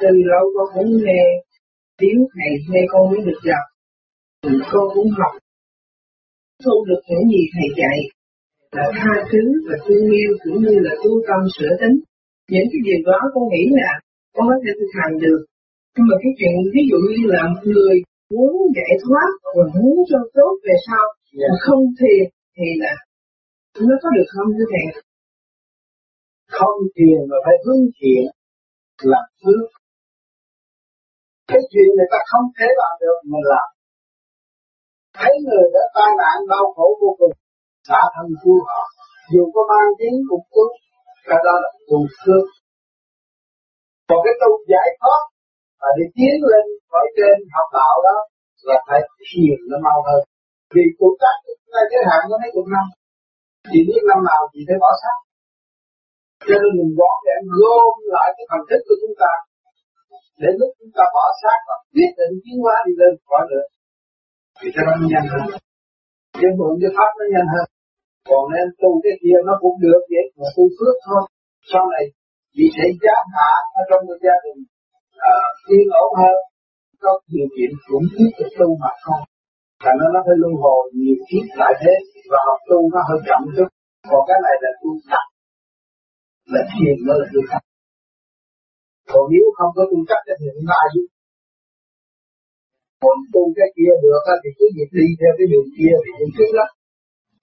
từ lâu con cũng nghe tiếng thầy nghe con mới được gặp. Con cũng học. Thu được những gì thầy dạy là tha thứ và thương yêu cũng như là tu tâm sửa tính. Những cái điều đó con nghĩ là con có thể thực hành được. Nhưng mà cái chuyện ví dụ như là người muốn giải thoát và muốn cho tốt về sau yeah. Dạ. mà không thiền thì là nó có được không thưa thầy? Không thiền mà phải hướng thiện là phước cái chuyện người ta không thể làm được mình làm. Thấy người đã tai nạn đau khổ vô cùng xả thân cứu họ. Dù có mang tiếng cũng cứu cái đó là tu phước còn cái tu giải thoát và đi tiến lên khỏi trên học đạo đó là phải thiền nó mau hơn. Vì cuộc cách ta giới hạn có mấy chục năm, chỉ biết năm nào thì phải bỏ sát cho nên mình gọn để gom lại cái phần thức của chúng ta để lúc chúng ta bỏ xác và quyết định tiến hóa đi lên khỏi nữa thì cho nó nhanh hơn. Cái mượn cái pháp nó nhanh hơn. Còn nên tu cái kia nó cũng được vậy mà tu phước thôi. Sau này vì thế giá hạ ở trong một gia đình uh, yên ổn hơn. Có điều kiện cũng tiếp tục tu mà không. Là nó nó phải luân hồi nhiều kiếp lại thế. Và học tu nó hơi chậm chút. Còn cái này là tu tập, là thiền mới là tu tập còn nếu không có tu chắc thì không ai giúp còn tu cái kia được thì cứ việc đi theo cái đường kia thì cũng chứ lắm.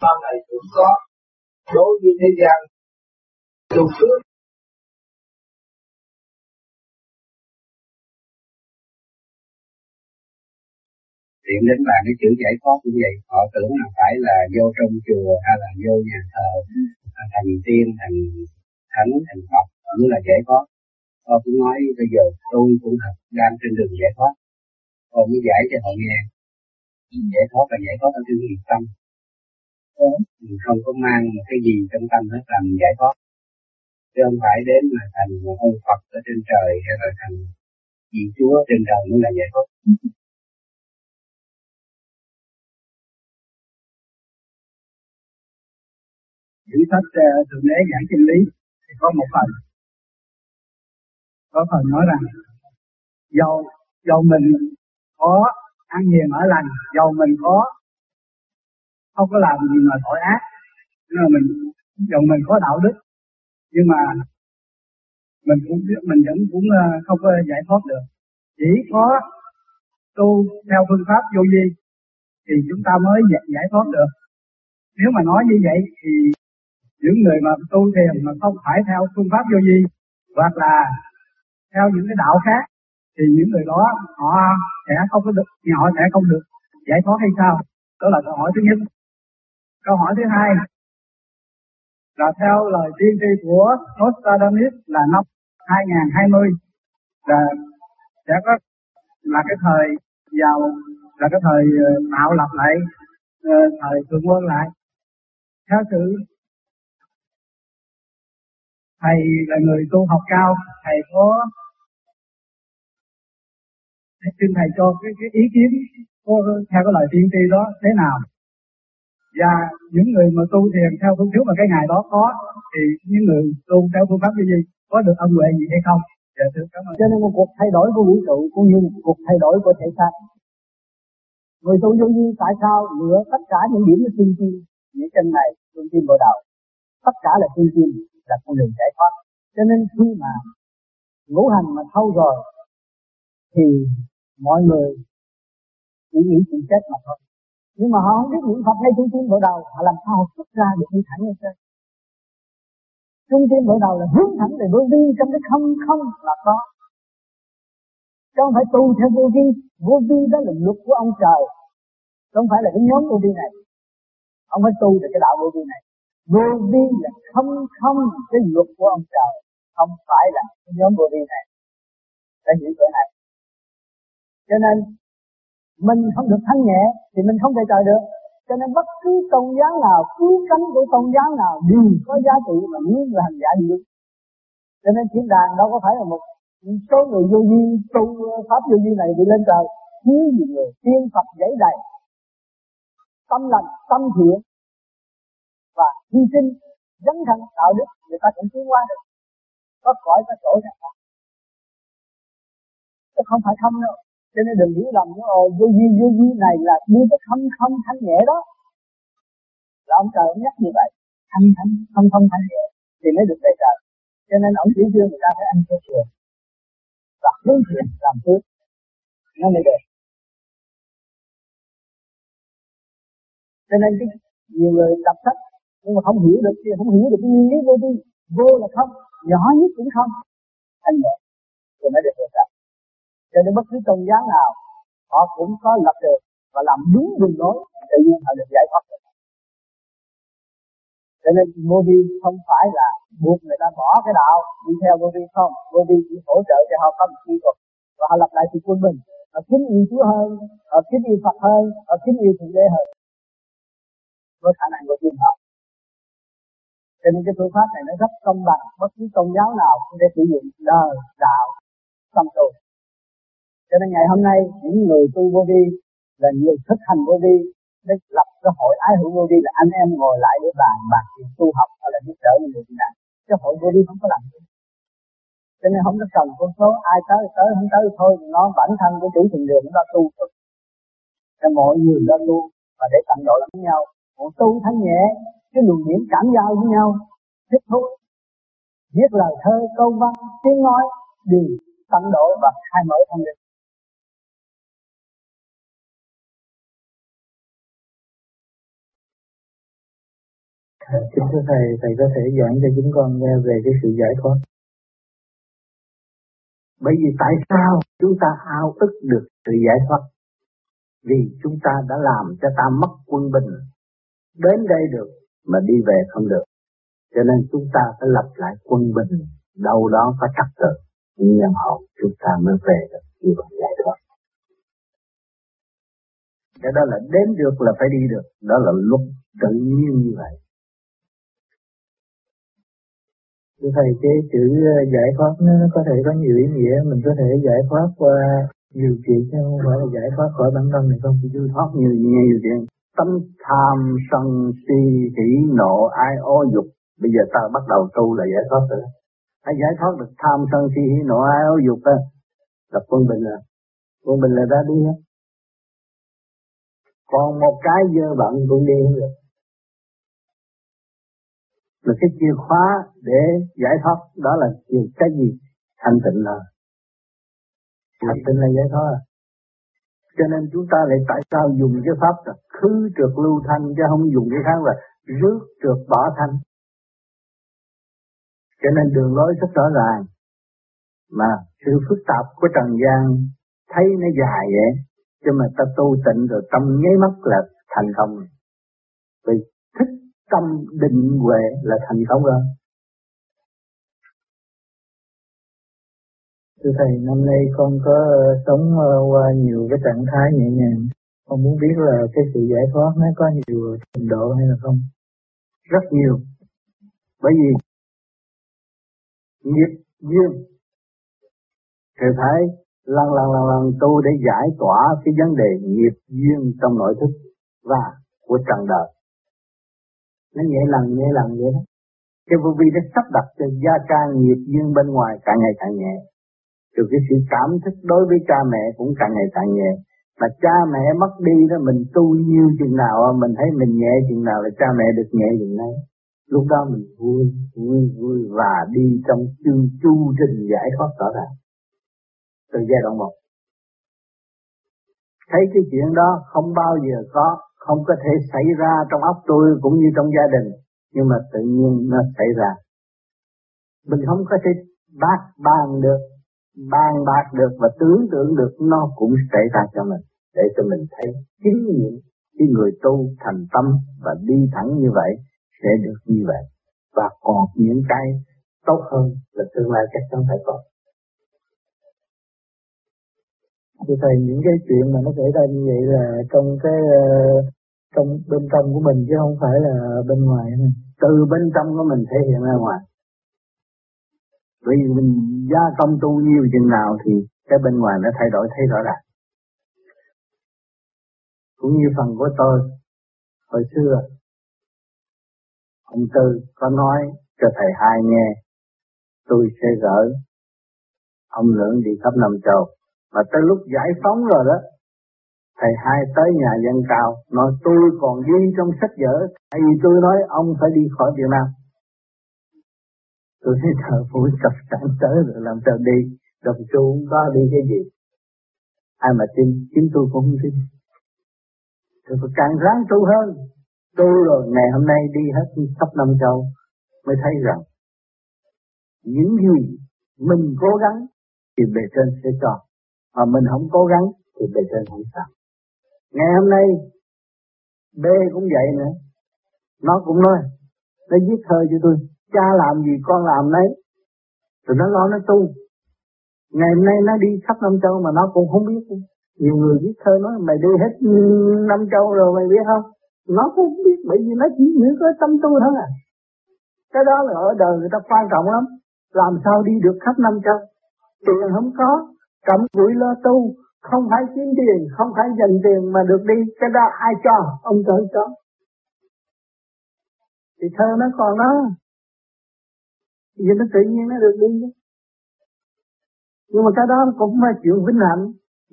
Sau này cũng có. Đối với thế gian tu phước tiện đến là cái chữ giải thoát cũng vậy. Họ tưởng là phải là vô trong chùa hay là vô nhà thờ. Thành tiên, thành thánh, thành phật cũng là giải thoát họ cũng nói bây giờ tôi cũng thật đang trên đường giải thoát. Còn mới giải cho họ nghe. Giải thoát là giải thoát ở trên nghiệp tâm mình không có mang một cái gì trong tâm hết làm giải thoát. Chứ không phải đến mà thành một ông Phật ở trên trời hay là thành vị Chúa trên trời mới là giải thoát. Thử thách uh, thượng đế giảng chân lý thì có một phần có phần nói rằng, dầu dầu mình có ăn hiền ở lành, dầu mình có, không có làm gì mà tội ác, nhưng mà mình, dầu mình có đạo đức, nhưng mà mình cũng biết, mình vẫn cũng ờ, không có giải thoát được. Chỉ có tu theo phương pháp vô vi thì chúng ta mới giải thoát được. Nếu mà nói như vậy thì những người mà tu thiền mà không phải theo phương pháp vô vi, hoặc là theo những cái đạo khác, thì những người đó họ sẽ không có được họ sẽ không được giải thoát hay sao? Đó là câu hỏi thứ nhất. Câu hỏi thứ hai, là theo lời tiên tri của Nostradamus là năm 2020 là sẽ có, là cái thời giàu, là cái thời ờ, tạo lập lại ờ, thời thượng quân lại. Theo sự thầy là người tu học cao. Thầy có xin thầy cho cái, cái ý kiến có, theo cái lời tiên tri đó thế nào. Và những người mà tu thiền theo phương thức mà cái ngày đó có thì những người tu theo phương pháp như gì có được ân huệ gì hay không? Dạ thưa cảm ơn. Cho nên một cuộc thay đổi của vũ trụ cũng như một cuộc thay đổi của thể xác. Người tu vô vi tại sao lựa tất cả những điểm của tiên tri những chân này tiên tri bộ đạo? Tất cả là tiên tri là con đường giải thoát. Cho nên khi mà ngũ hành mà thâu rồi, thì mọi người chỉ nghĩ chuyện chết mà thôi. Nhưng mà họ không biết niệm Phật hay trung tâm bộ đầu họ làm sao họ xuất ra được đi thẳng lên trên trung tâm bộ đầu là hướng thẳng về vô vi, trong cái không không là có. Chứ không phải tu theo vô vi. Vô vi đó là luật của ông trời. Không phải là cái nhóm vô vi này. Ông phải tu được cái đạo vô vi này vô vi là không không cái luật của ông trời. Không phải là cái nhóm vô vi này. Đã hiểu chỗ này. Cho nên, mình không được thanh nhẹ, thì mình không thể trời được. Cho nên bất cứ tôn giáo nào, cứu cánh của tôn giáo nào đều có giá trị mà muốn là hành giả được cho nên thiên đàng đâu có phải là một số người vô vi, tu pháp vô vi này đi lên trời. Thiếu gì người, tiên phật dãy đầy. Tâm lành, tâm thiện và hy sinh dấn thân đạo đức, người ta cũng tiến qua được. Có cõi có chỗ này chứ không phải không đâu. Cho nên đừng hiểu lầm nó ồ vô vi vô vi này là đi cái không không thanh nhẹ đó. Là ông trời ông nhắc như vậy. Thanh thanh không không thanh nhẹ thì mới được về trời. Cho nên ông chỉ dương người ta phải ăn theo thiền và hướng thiện làm phước. Nó mới được cho nên cái nhiều người đọc sách nhưng mà không hiểu được thì không hiểu được cái nguyên lý vô vi vô là không, nhỏ nhất cũng không. Anh nhẹ. Rồi mới được được cho nên bất cứ tôn giáo nào, họ cũng có lập được và làm đúng đường lối tự nhiên họ được giải thoát được. Cho nên vô vi không phải là buộc người ta bỏ cái đạo, đi theo vô vi không. Vô vi chỉ hỗ trợ cho họ có một kỹ thuật và họ lập lại sự quân bình. Họ kính yêu Chúa hơn, họ kính yêu Phật hơn, họ kính yêu thượng đế hơn. Với khả năng của chính họ cho nên cái phương pháp này nó rất công bằng. Bất cứ tôn giáo nào cũng để sử dụng đời đạo, tâm tu cho nên ngày hôm nay, những người tu vô vi là người thực hành vô vi, để lập cái hội ái hữu vô vi là anh em ngồi lại để bàn bàn chuyện tu học hay là giúp đỡ người bị nạn. Cái hội vô vi không có làm gì. Cho nên không có cần con số, ai tới tới, không tới thôi. Nó bản thân của chủ thiền đường nó tu cho mọi người đó tu và để tận độ lẫn nhau. Một tu thanh nhẹ cái luồng điển cảm giao với nhau thích thú viết lời thơ câu văn tiếng nói đều tận độ và khai mở thân định à, Kính thưa Thầy, Thầy có thể giảng cho chúng con nghe về cái sự giải thoát. Bởi vì tại sao chúng ta ao ức được sự giải thoát? Vì chúng ta đã làm cho ta mất quân bình. Đến đây được mà đi về không được. Cho nên chúng ta phải lập lại quân bình. Đâu đó có trật tự. Nhân hồn chúng ta mới về được như vậy giải thoát. Cái đó là đến được là phải đi được. Đó là luật tự nhiên như vậy. Thưa Thầy, cái chữ ờ, giải thoát nó có thể có nhiều ý nghĩa, mình có thể giải thoát qua nhiều chuyện chứ không phải là giải thoát khỏi bản thân này không? Giải thoát nhiều nhiều chuyện. Tâm tham sân si hỉ nộ, ai ô dục. Bây giờ ta bắt đầu tu là giải thoát rồi. Hãy giải thoát được tham sân si hỉ nộ, ai ô dục á. Là quân bình là quân bình là ra đi hết. Còn một cái dơ bận cũng đi không được là cái chìa khóa để giải thoát, đó là cái gì thanh tịnh là thanh tịnh là giải thoát à cho nên chúng ta lại tại sao dùng cái pháp là khứ trượt lưu thanh chứ không dùng cái khác là rước trượt bỏ thanh. Cho nên đường lối rất rõ ràng. Mà sự phức tạp của trần gian thấy nó dài vậy, cho mà ta tu tịnh rồi tâm nháy mắt là thành công. Vì thích tâm định huệ là thành công rồi. Thưa Thầy, năm nay con có ờ, sống ờ, qua nhiều cái trạng thái nhẹ nhàng. Con muốn biết là cái sự giải thoát nó có nhiều trình độ hay là không? Rất nhiều. Bởi vì nghiệp duyên thì phải lần lần lần lần tu để giải tỏa cái vấn đề nghiệp duyên trong nội thức và của trần đời nó nhẹ lần nhẹ lần vậy đó cái vô vi nó sắp đặt cho gia trang nghiệp duyên bên ngoài càng ngày càng nhẹ từ cái sự cảm thức đối với cha mẹ cũng càng ngày càng nhẹ. Mà cha mẹ mất đi đó, mình tu nhiêu chừng nào mình thấy mình nhẹ chừng nào là cha mẹ được nhẹ chừng đấy. Lúc đó mình vui vui vui và đi trong chu chu trình giải thoát rõ ràng. Từ giai đoạn một. Thấy cái chuyện đó không bao giờ có, không có thể xảy ra trong óc tôi cũng như trong gia đình, nhưng mà tự nhiên nó xảy ra. Mình không có thể bác bàn được bàn bạc được và tưởng tượng được nó cũng xảy ra cho mình để cho mình thấy chính những cái người tu thành tâm và đi thẳng như vậy sẽ được như vậy và còn những cái tốt hơn là tương lai chắc chắn phải có Thưa Thầy, những cái chuyện mà nó xảy ra như vậy là trong cái ờ, trong bên trong của mình chứ không phải là bên ngoài này. Từ bên trong của mình thể hiện ra ngoài. Vì mình gia công tu nhiều chừng nào thì cái bên ngoài nó thay đổi thấy rõ ràng. Cũng như phần của tôi, hồi xưa, ông Tư có nói cho thầy hai nghe, tôi sẽ gỡ ông lưỡng đi khắp năm châu. Mà tới lúc giải phóng rồi đó thầy hai tới nhà dân cao nói tôi còn ghi trong sách vở. Tại vì tôi nói ông phải đi khỏi Việt Nam tôi thấy thờ phụ sập sẵn tới rồi làm sao đi. Đồng chu không có đi cái gì? Ai mà tin? Chính tôi cũng không tin. Tôi phải càng ráng tu hơn. Tu rồi, ngày hôm nay đi hết khắp năm châu mới thấy rằng những gì mình cố gắng thì bề trên sẽ cho, mà mình không cố gắng thì bề trên không sao. Ngày hôm nay B cũng vậy nữa. Nó cũng nói, nó viết thơ cho tôi cha làm gì, con làm đấy rồi nó lo, nó tu. Ngày hôm nay nó đi khắp năm châu mà nó cũng không biết. Nhiều người viết thơ nói, mày đi hết năm châu rồi mày biết không? Nó cũng không biết, bởi vì nó chỉ nghĩ có tâm tu thôi à. Cái đó là ở đời người ta quan trọng lắm. Làm sao đi được khắp năm châu? Tiền không có cẩm bụi lo tu. Không phải kiếm tiền, không phải dành tiền mà được đi. Cái đó ai cho? Ông trời cho. Thì thơ nó còn đó vì nó tự nhiên nó được đi nhưng mà cái đó cũng là chuyện vinh hạnh.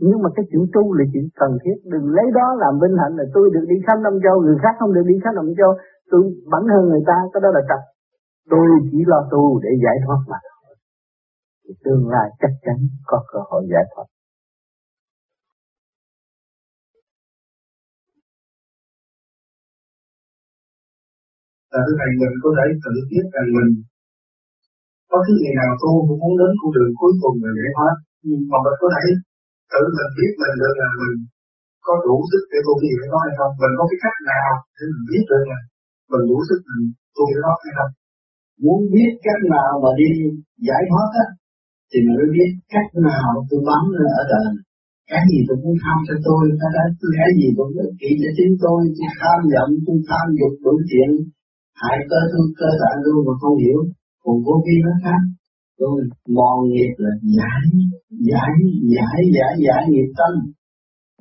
Nhưng mà cái chuyện tu là chuyện cần thiết. Đừng lấy đó làm vinh hạnh là tôi được đi khắp năm châu, người khác không được đi khắp năm châu. Tôi bẩn hơn người ta, cái đó là trật tôi chỉ lo tu để giải thoát mà thì tương lai chắc chắn có cơ hội giải thoát. Là thứ này mình có thể tự biết rằng mình có cái gì nào tu cũng muốn đến con đường cuối cùng là giải thoát mà mình có thể tự mình biết mình được là mình có đủ sức để tu cái giải thoát hay không? Mình có cái cách nào để mình biết được là mình đủ sức mình tu giải thoát hay không? Muốn biết cách nào mà đi giải thoát á, thì mình mới biết cách nào tôi bám lên ở đời cái gì tôi cũng tham cho tôi, cái đó, cái gì tôi cũng kỹ cho chính tôi. Tôi tham vọng, tôi tham dục đủ chuyện hại cơ, thương cơ, tạng luôn mà không hiểu còn vô vi nó khác. Tôi mòn nghiệp là giải giải giải giải giải nghiệp tâm.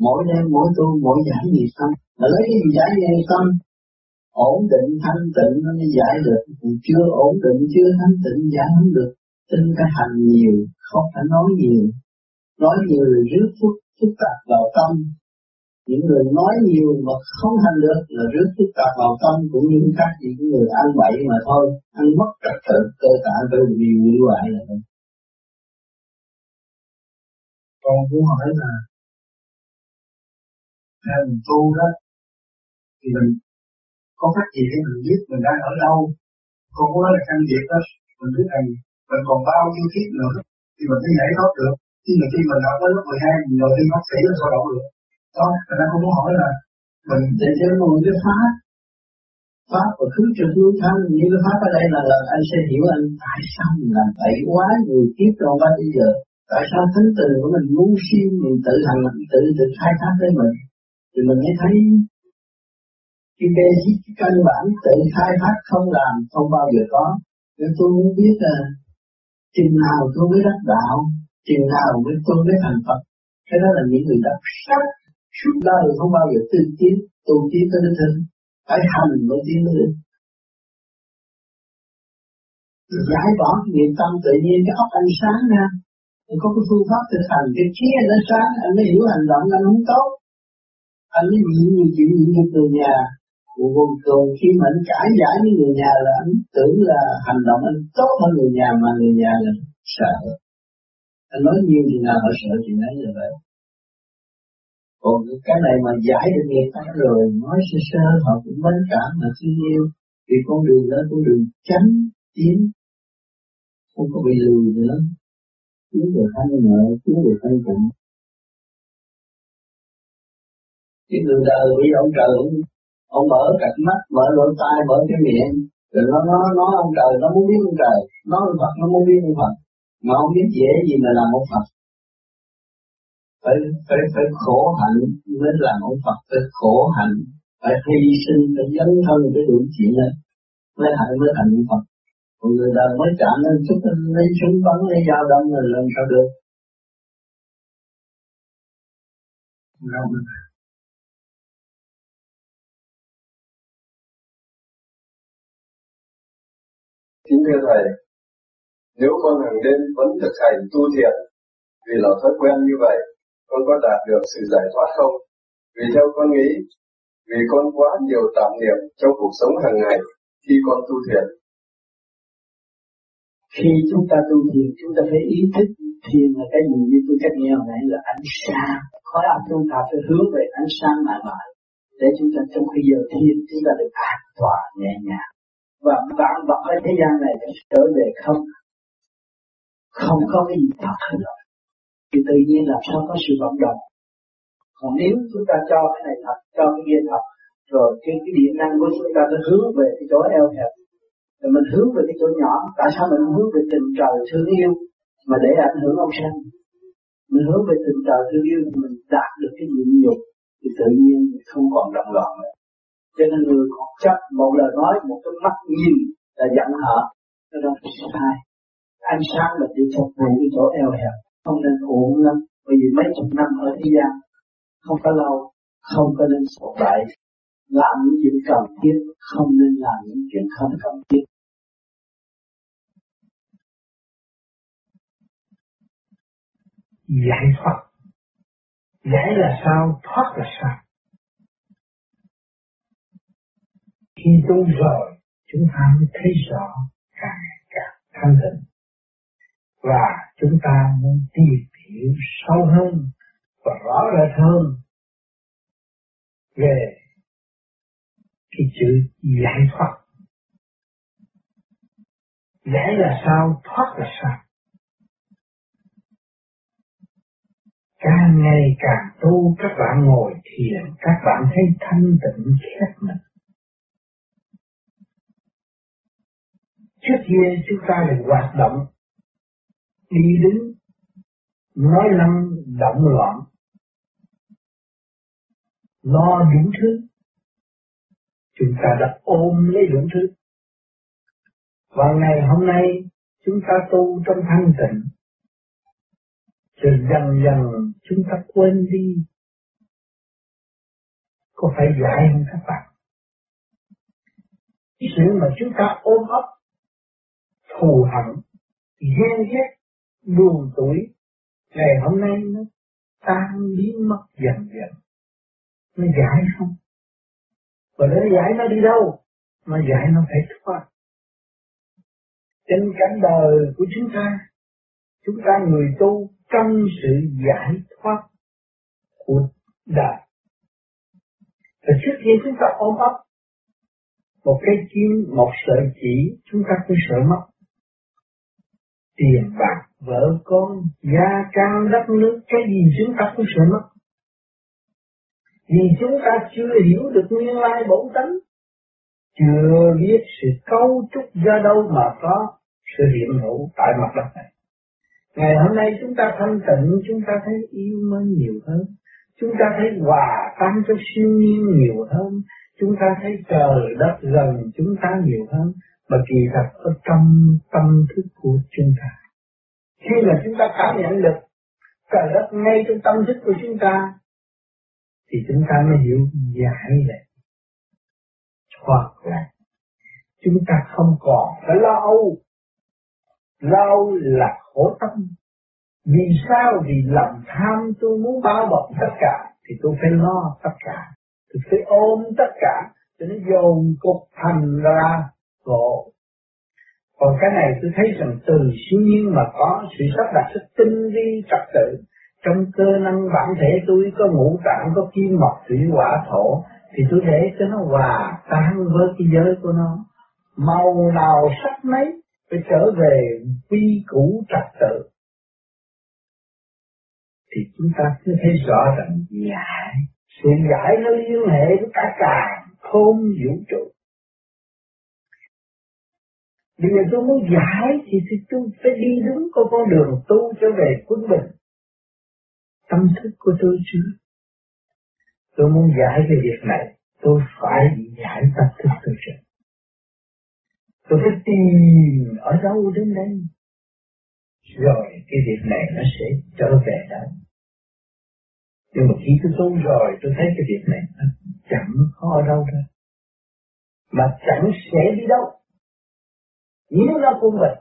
Mỗi đêm, mỗi tu, mỗi giải nghiệp tâm. Mà lấy cái gì giải nghiệp tâm? Ổn định thanh tịnh nó mới giải được. Còn chưa ổn định, chưa thanh tịnh giải không được. Tin cái hành nhiều, không phải nói nhiều. Nói nhiều là rước phúc phức tạp vào tâm những người nói nhiều mà không hành được là rước phức tạp vào tâm cũng như các những người ăn bậy mà thôi. Ăn mất trật tự, cơ tạng tôi bị hủy hoại là thôi con muốn hỏi là, theo mình tu đó, thì mình có phát gì để mình biết mình đang ở đâu? Con muốn nói là căn diệt đó, mình biết rằng mình còn bao nhiêu kiếp nữa, thì mình mới giải thoát được. Nhưng mà khi mình đã tới lớp 12 mình đầu tiên bác sĩ là sao đâu được? Đó người ta không muốn hỏi là mình để cho một cái pháp pháp và cứ trực tôi thanh như cái pháp ở đây là, là anh sẽ hiểu anh tại sao mình làm bậy quá nhiều kiếp trong ba bây giờ tại sao thánh từ của mình muốn xin mình tự hành tự tự khai thác với mình? Thì mình mới thấy cái basic cái căn bản tự khai thác không làm không bao giờ có. Nên tôi muốn biết là chừng nào tôi mới đắc đạo chừng nào mới tôi mới thành Phật? Cái đó là những người đọc sắc suốt đời không bao giờ tư tiến tu tiến tới đích thân. Phải hành mới tiến tới đích giải bỏ cái niệm tâm tự nhiên cái óc anh sáng ra. Anh có cái phương pháp thực hành cái trí nó sáng anh mới hiểu hành động anh không tốt. Anh mới nhịn nhiều chuyện nhịn nhục người nhà. Còn, còn khi mà anh cãi giải với người nhà là anh tưởng là hành động anh tốt hơn người nhà mà người nhà là sợ. Anh nói nhiều thì nào họ sợ chuyện ấy là vậy còn cái này mà giải được nghiệp ta rồi nói sơ sơ họ cũng mến cảm mà thương yêu. Vì con đường đó con đường tránh tiến không có bị lùi nữa. Tiến được thanh nợ tiến được hai tịnh. Cái người đời bị ông trời ông, ông mở cặp mắt mở lỗ tai mở cái miệng. Rồi nó nó nó ông trời nó muốn biết ông trời. Nó ông Phật nó muốn biết ông Phật. Mà không biết dễ gì mà làm ông Phật phải phải phải khổ hạnh mới làm ông Phật phải khổ hạnh phải hy sinh phải dấn thân phải đủ chuyện đó. Mới hạnh mới thành ông Phật. Còn người đời mới chạm lên chút lấy súng bắn lấy dao đâm rồi làm sao được? Không. Kính thưa Thầy, nếu con hàng đêm vẫn thực hành tu thiện Vì là thói quen như vậy, con có đạt được sự giải thoát không? Vì theo con nghĩ, vì con quá nhiều tạp niệm trong cuộc sống hàng ngày khi con tu thiền. Khi chúng ta tu thiền, chúng ta phải ý thức thiền là cái gì như tôi cách nghe hồi nãy là ánh sáng. Khói óc chúng ta phải hướng về ánh sáng mãi mãi. Để chúng ta trong khi giờ thiền chúng ta được an toàn nhẹ nhàng. Và vạn vật ở thế gian này sẽ trở về không. Không có cái gì thật nữa. Thì tự nhiên làm sao có sự vận động. Còn nếu chúng ta cho cái này thật, cho cái kia thật, rồi cái, cái điện năng của chúng ta nó hướng về cái chỗ eo hẹp rồi mình hướng về cái chỗ nhỏ tại sao mình hướng về tình trời thương yêu mà để ảnh hưởng ông sanh? Mình hướng về tình trời thương yêu thì mình đạt được cái nhịn nhục thì tự nhiên mình không còn động loạn nữa. Cho nên người còn chấp một lời nói một cái mắt nhìn là giận hở nó đó sai. Ánh sáng là đi phục vụ cái chỗ eo hẹp không nên uổng lắm, bởi vì mấy chục năm ở thế gian không có lâu, không có nên sổ bại làm những chuyện cần thiết, không nên làm những chuyện không cần thiết. Giải thoát giải là sao? Thoát là sao? Khi tu rồi, chúng ta mới thấy rõ càng càng thanh tịnh và chúng ta muốn tìm hiểu sâu hơn và rõ rệt hơn về cái chữ giải thoát. Giải là sao? Thoát là sao? Càng ngày càng tu, các bạn ngồi thiền, các bạn thấy thanh tịnh khép mình. Trước kia chúng ta được hoạt động đi đứng, nói năng động loạn. Lo đủ thứ, chúng ta đã ôm lấy đủ thứ. Và ngày hôm nay, chúng ta tu trong thanh tịnh. Rồi dần dần, chúng ta quên đi. Có phải dạy không các bạn? Cái sự mà chúng ta ôm ấp, thù hận, ghen ghét buồn tuổi. Ngày hôm nay nó tan biến mất dần dần. Nó giải không. Và nó giải nó đi đâu? Mà giải nó phải thoát trên cảnh đời của chúng ta chúng ta người tu trong sự giải thoát của đời. Và trước khi chúng ta ôm ấp một cái kim một sợi chỉ, chúng ta cũng sợ mất tiền bạc vợ con gia cao đất nước cái gì chúng ta cũng sợ mất vì chúng ta chưa hiểu được nguyên lai bổn tánh, chưa biết sự cấu trúc ra đâu mà có sự hiện hữu tại mặt đất này. Ngày hôm nay chúng ta thanh tịnh, chúng ta thấy yêu mến nhiều hơn, chúng ta thấy hòa tan cho siêu nhiên nhiều hơn, chúng ta thấy trời đất gần chúng ta nhiều hơn, mà kỳ thật ở trong tâm thức của chúng ta. Khi mà chúng ta cảm nhận được trời đất ngay trong tâm thức của chúng ta, thì chúng ta mới hiểu giải lại hoặc là chúng ta không còn phải lo âu. Lo âu là khổ tâm. Vì sao? Vì lòng tham tôi muốn bao bọc tất cả thì tôi phải lo tất cả. Tôi phải ôm tất cả cho nó dồn cục thành ra ngộ còn cái này tôi thấy rằng từ siêu nhiên mà có sự sắp đặt rất tinh vi, trật tự. Trong cơ năng bản thể tôi có ngũ tạng, có kim, mộc, thủy, hỏa, thổ, thì tôi để cho nó hòa tan với cái giới của nó. Màu nào sắc mấy phải trở về quy củ trật tự. Thì chúng ta cứ thấy rõ rằng giải, sự giải nó liên hệ với cả càng không vũ trụ. Bây giờ tôi muốn giải thì, thì tôi phải đi đúng con con đường tu trở về quân bình. Tâm thức của tôi chứ tôi muốn giải cái việc này. Tôi phải giải tâm thức tôi trước. Tôi phải tìm ở đâu đến đây? Rồi cái việc này nó sẽ trở về đó. Nhưng mà khi tôi tu rồi tôi thấy cái việc này nó chẳng có ở đâu đâu. Mà chẳng sẽ đi đâu nếu nó cũng vậy.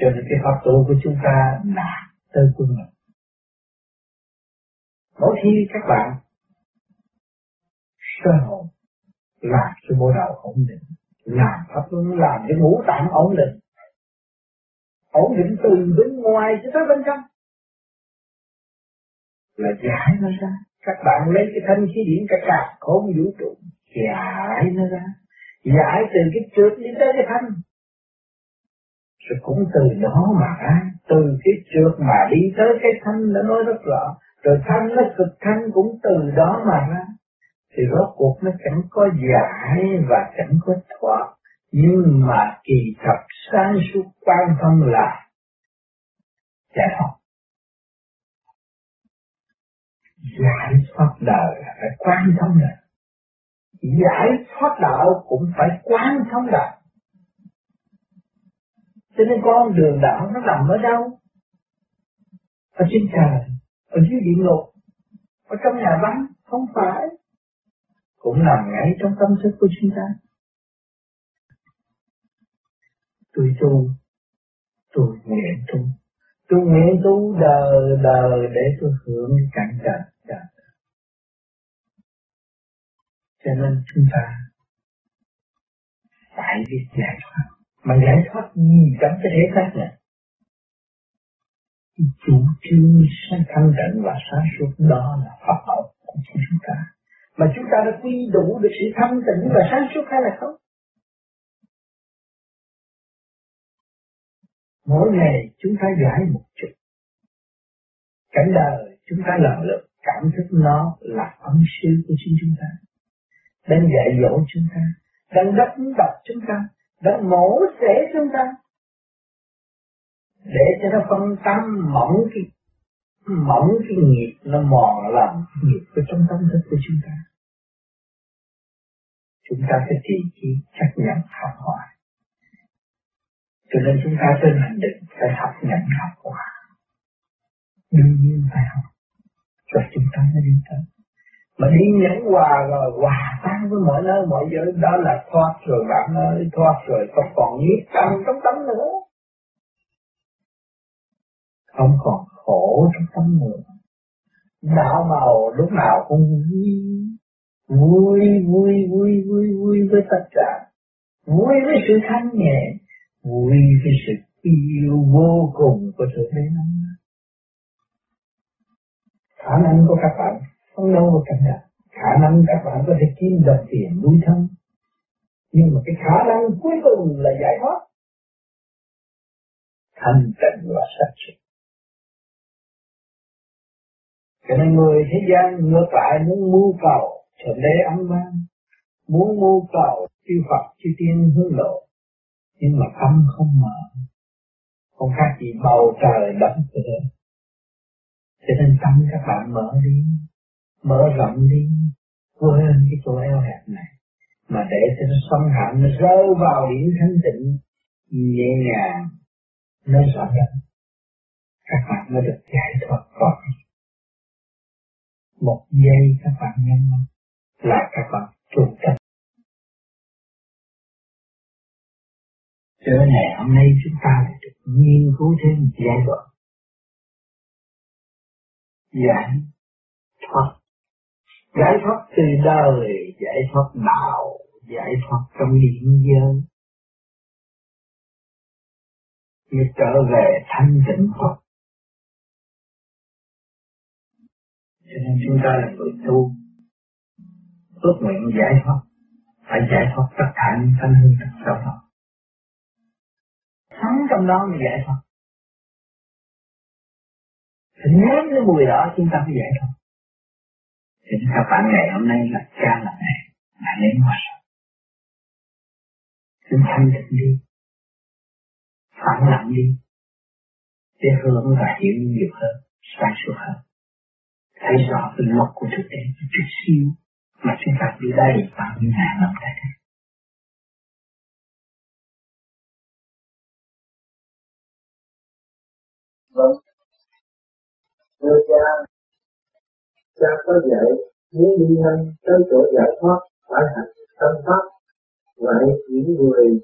Cho nên cái pháp tu của chúng ta là tới quân mình mỗi khi các bạn sơ hồn, làm cho bộ đầu ổn định, làm pháp luân làm cho ngũ tạng ổn định ổn định từ bên ngoài cho tới bên trong. Là giải nó ra. Các bạn lấy cái thanh khí điển cả cả khôn vũ trụ giải nó ra. Giải từ cái trượt đi tới cái thanh rồi cũng từ đó mà ra từ cái trượt mà đi tới cái thanh đã nói rất rõ. Rồi thanh nó cực thanh cũng từ đó mà ra. Thì rốt cuộc nó chẳng có giải và chẳng có thoát. Nhưng mà kỳ thật sáng suốt quan thông là giải thoát giải thoát đời là phải quan thông đời giải thoát đạo cũng phải quán thông đạo. Cho nên con đường đạo nó nằm ở đâu? Ở trên trời, ở dưới địa ngục, ở trong nhà văn không phải, cũng nằm ngay trong tâm thức của chúng ta. Tôi tu, tôi nguyện tu. Tôi nguyện tu đời đời để tôi hưởng cảnh trời cho nên chúng ta phải biết giải thoát. Mà giải thoát gì trong cái thế xác này chủ trương sáng thanh tịnh và sáng suốt đó là pháp học của chúng ta. Mà chúng ta đã quy đủ được sự thanh tịnh và sáng suốt hay là không? Mỗi ngày chúng ta giải một chút. Cảnh đời chúng ta lần lượt cảm thức nó là ân sư của chính chúng ta đang dạy dỗ chúng ta. Đang đắp đập chúng ta. Đang mổ xẻ chúng ta. Để cho nó phân tâm, mỏng cái mỏng cái nghiệp, nó mòn lòng nghiệp của trong tâm thức của chúng ta. Chúng ta phải trì trí chấp nhận, học hỏi. Cho nên chúng ta trên hành định, phải học nhận, học quả đương nhiên phải học. Rồi chúng ta mới đi tới mà đi nhẫn hòa rồi hòa tan với mọi nơi, mọi giới. Đó là thoát rồi bạn ơi, thoát rồi không còn nhiếp tâm trong tâm nữa. Không còn khổ trong tâm nữa. Đạo màu lúc nào cũng vui. Vui vui vui vui vui với tất cả. Vui với sự thanh nhẹ. Vui với sự yêu vô cùng của sự thế năng khả năng của các bạn không đâu mà cảnh đạt khả năng các bạn có thể kiếm đồng tiền nuôi thân. Nhưng mà cái khả năng cuối cùng là giải thoát. Thanh tịnh và sạch sẽ. Cho nên người thế gian ngược lại muốn mưu cầu thượng đế âm ban, muốn mưu cầu chư Phật, chư tiên hướng lộ. Nhưng mà tâm không mở. Không khác gì bầu trời đóng cửa cho nên tâm các bạn mở đi mở rộng đi, quên cái chỗ eo hẹp này, mà để cho nó xâm hẳn nó rơi vào điểm thanh tịnh, nhẹ nhàng, nó rõ ràng. Các bạn mới được giải thoát khỏi. Một giây các bạn nhân là các bạn trung tâm Cho ngày hôm nay chúng ta lại được nghiên cứu thêm giai đoạn. Giải thoát giải thoát từ đời, giải thoát đạo, giải thoát trong điện giới. Như trở về thanh tịnh Phật. Cho nên chúng ta là người tu. Ước nguyện giải thoát. Phải giải thoát tất cả những thanh hư thật sâu đó. Sống trong đó mới giải thoát. Thì nếm cái mùi đó, chúng ta mới giải thoát thì các bạn ngày hôm nay là cha là mẹ là nếm hoa rồi chúng thanh định đi. Phản lặng đi. Để hưởng và hiểu nhiều hơn, sáng suốt hơn. Thấy rõ cái luật của thực tế chút xíu mà chúng ta đi đây bao nhiêu ngàn năm đây vâng. Thưa cha cha có dạy muốn đi nhanh tới chỗ giải thoát, phải hành tâm pháp. Vậy những người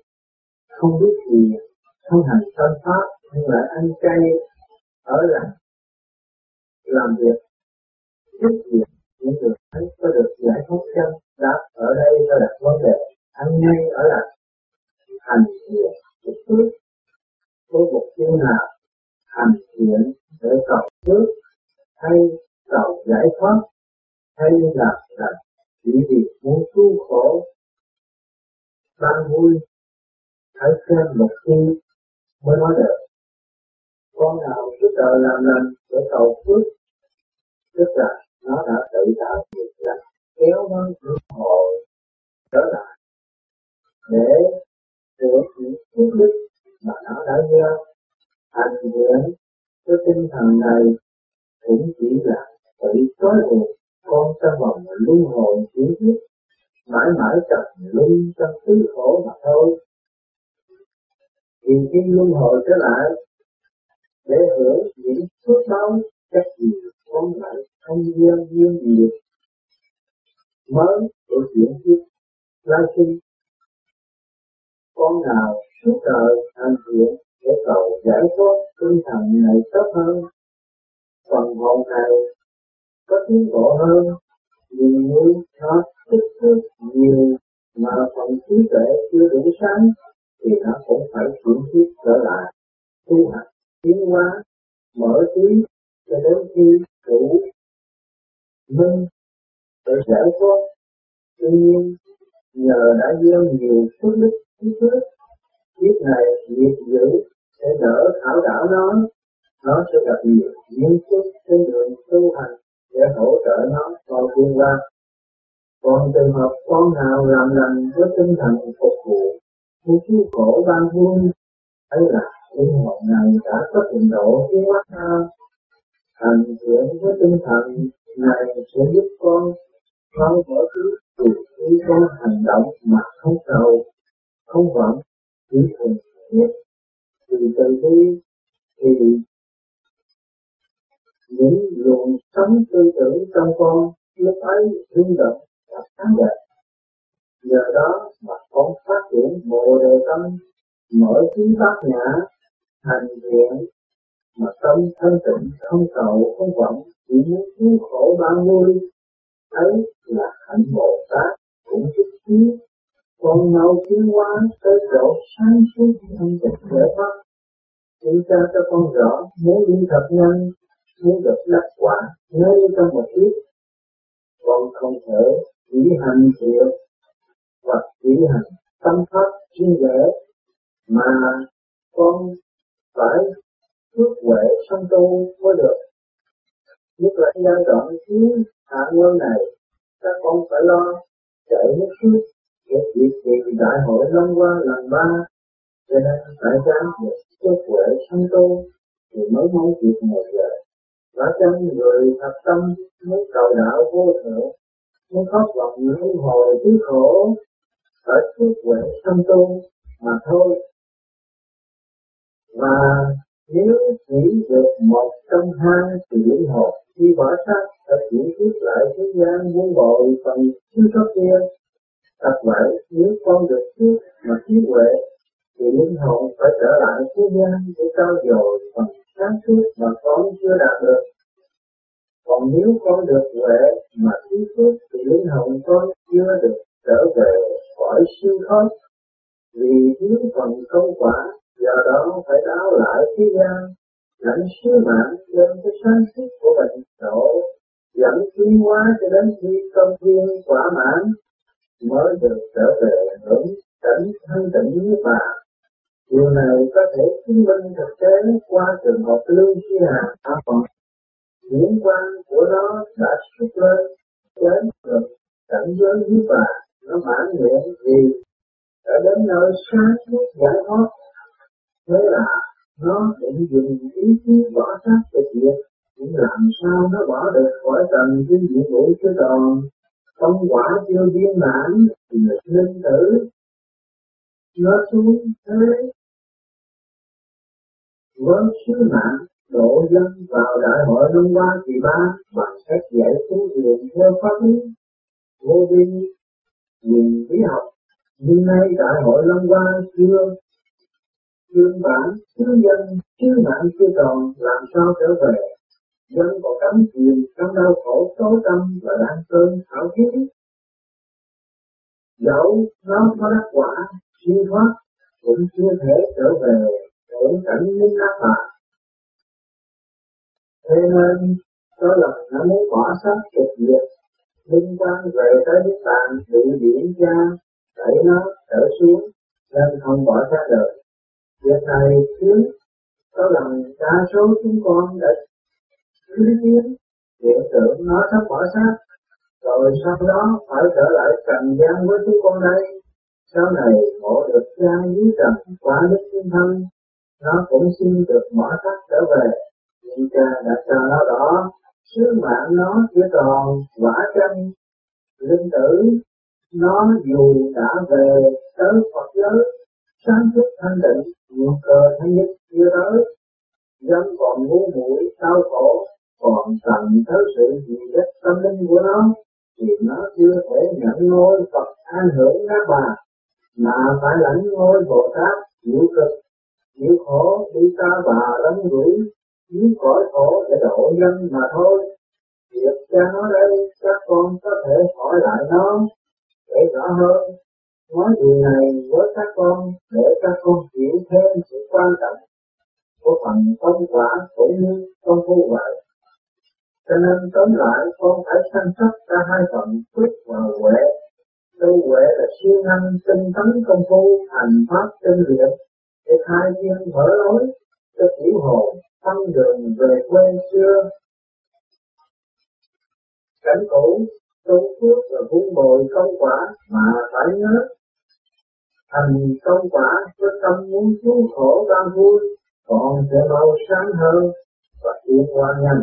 không biết gì, không hành tâm pháp, nhưng lại ăn chay ở lại làm việc, giúp việc, những người ấy có được giải thoát chân đã ở đây ta đặt vấn đề. Ăn ngay ở lại giải thoát hay làm là chỉ vì muốn cứu khổ ban vui, hãy xem một khi mới nói được. Con nào cứ đời làm lành để cầu phước, tức là nó đã tự tạo nghiệp là kéo nó luân hồi trở lại, để được những phước đức mà nó đã gieo hành nguyện cái tinh thần này cũng chỉ là tự trói buộc con sẽ vòng luân hồi chuyển kiếp mãi mãi trầm luân trong tứ khổ mà thôi. Vì khi luân hồi trở lại, để hưởng những phước báo chắc gì con lại không duyên duyên gì mới của chuyển kiếp, lai sinh. Con nào suốt đời hành thiện để cầu giải thoát tinh thần này tốt hơn. Phần hồn này có tiến bộ hơn vì như nó tích thức nhiều mà phần trí tuệ chưa đủ sáng, thì nó cũng phải chuyển tiếp trở lại. Tu hành tiến hóa, mở trí cho đến khi đủ. Minh để giải thoát. Tuy nhiên, nhờ đã gieo nhiều phước đức trí trước kiếp này nghiệp dữ sẽ đỡ thảo đảo nó. Nó sẽ gặp nhiều nghiêm túc trên đường tu hành để hỗ trợ nó vào tương lai. còn trường hợp con nào làm lành với tinh thần phục vụ một chú khổ ban vương, ấy là những hồn này đã có trình độ tiến mắt cao thành thiện với tinh thần này sẽ giúp con không mở thứ từ khi con hành động mà không cầu, không vọng chỉ thuần nhất từ từ đi, thì những luồng sống tư tưởng trong con lúc ấy rung động và sáng đẹp nhờ đó mà con phát triển bộ đề tâm, mở trí bát nhã hành thiện mà tâm thanh tịnh, không cầu, không vọng, chỉ muốn cứu khổ ban vui ấy là hạnh bồ tát cũng chút xíu con mau tiến hóa tới chỗ sáng suốt thanh tịnh giải thoát chúng ta cho con rõ, muốn đi thật nhanh muốn được đắc quả ngay trong một kiếp con không thể chỉ hành thiện hoặc chỉ hành tâm pháp chuyên lễ mà con phải phước huệ song tu mới được. Nhất là giai đoạn thứ hạ quân này, các con phải lo chạy nước suốt, để kịp kỳ đại hội Long qua lần ba, cho nên phải ráng được phước huệ song tu thì mới mong kịp một giờ và chân người thật tâm mới cầu đạo vô thượng mới thoát vọng luân hồi thứ khổ, phải phước huệ tâm tu mà thôi. Và nếu chỉ được một trong hai thì luân hồi khi bỏ xác sẽ chuyển tiếp lại thế gian muôn bội phần thiếu sót kia. Thật vậy, nếu con được trước mà trí huệ, thì linh hồn phải trở lại thế gian để trao dồi phần sáng suốt mà con chưa đạt được. Còn nếu con được huệ mà trí phước thì linh hồn con chưa được trở về khỏi siêu thoát vì thiếu phần công quả, do đó phải đáo lại thế gian. Lãnh sứ mạng lên cái sáng suốt của mình độ, dẫn tiến hóa cho đến khi công viên quả mãn, mới được trở về hưởng cảnh thanh tịnh như bà điều này có thể chứng minh thực tế qua trường hợp lưu chi hà à còn diễn quan của nó đã xuất lên đến được cảnh giới như bà nó mãn nguyện vì đã đến nơi sáng suốt giải thoát. Thế là nó định dùng ý chí bỏ sát về việc nhưng làm sao nó bỏ được khỏi tầm cái nhiệm vụ chứ còn. Công quả chưa viên mãn thì nên linh tử. Nó xuống thế với sứ mạng, độ dân vào đại hội năm qua kỳ ba bằng cách dạy tu quyền theo pháp lý. Vô biên quyền bí học, nhưng nay đại hội năm qua chưa chương bản sứ dân, sứ mạng chưa còn, làm sao trở về? Dân còn cắm chìm trong đau khổ tối tâm và đang cơn thảo thiết dẫu nó có đắc quả, siêu thoát, cũng chưa thể trở về cũng cảnh minh các bạn thế nên có lần nó muốn bỏ sát trực diệt liên quan về tới nước bạn bị diễn ra, đẩy nó trở xuống nên không bỏ ra đời. Việc này chứ có lần đa số chúng con đã chứng kiến hiện tượng nó sắp bỏ sát, rồi sau đó phải trở lại trần gian với chúng con đây. Sau này ngộ được ra dưới trần quả đức thiên thân nó cũng xin được mở xác trở về. Nhưng cha đã cho nó đó sứ mạng nó chỉ còn quả chân linh tử, nó dù đã về tới Phật giới, sáng suốt thanh định nguồn cờ thanh nhất chưa tới dân còn ngu muội đau khổ, còn cần tới sự gì đất tâm linh của nó, thì nó chưa thể nhận ngôi Phật an hưởng các bà mà phải lãnh ngôi Bồ Tát, chịu cực chịu khổ đi ta bà lắm rủi dưới cõi khổ để độ nhân mà thôi. Việc cha nói đây, các con có thể hỏi lại nó, để rõ hơn. Nói điều này với các con, để các con hiểu thêm sự quan trọng của phần công quả cũng như công phu vậy. Cho nên tóm lại, con phải sanh sóc cả hai phần quyết và huệ. Tu huệ là siêu năng tinh tấn công phu, hành pháp tinh luyện để khai thiên mở lối cho tiểu hồn tâm đường về quê xưa. Cảnh cũ tu phước là vun bồi công quả mà phải nhớ. Thành công quả với tâm muốn cứu khổ đang vui, còn sẽ mau sáng hơn và tiến qua nhanh.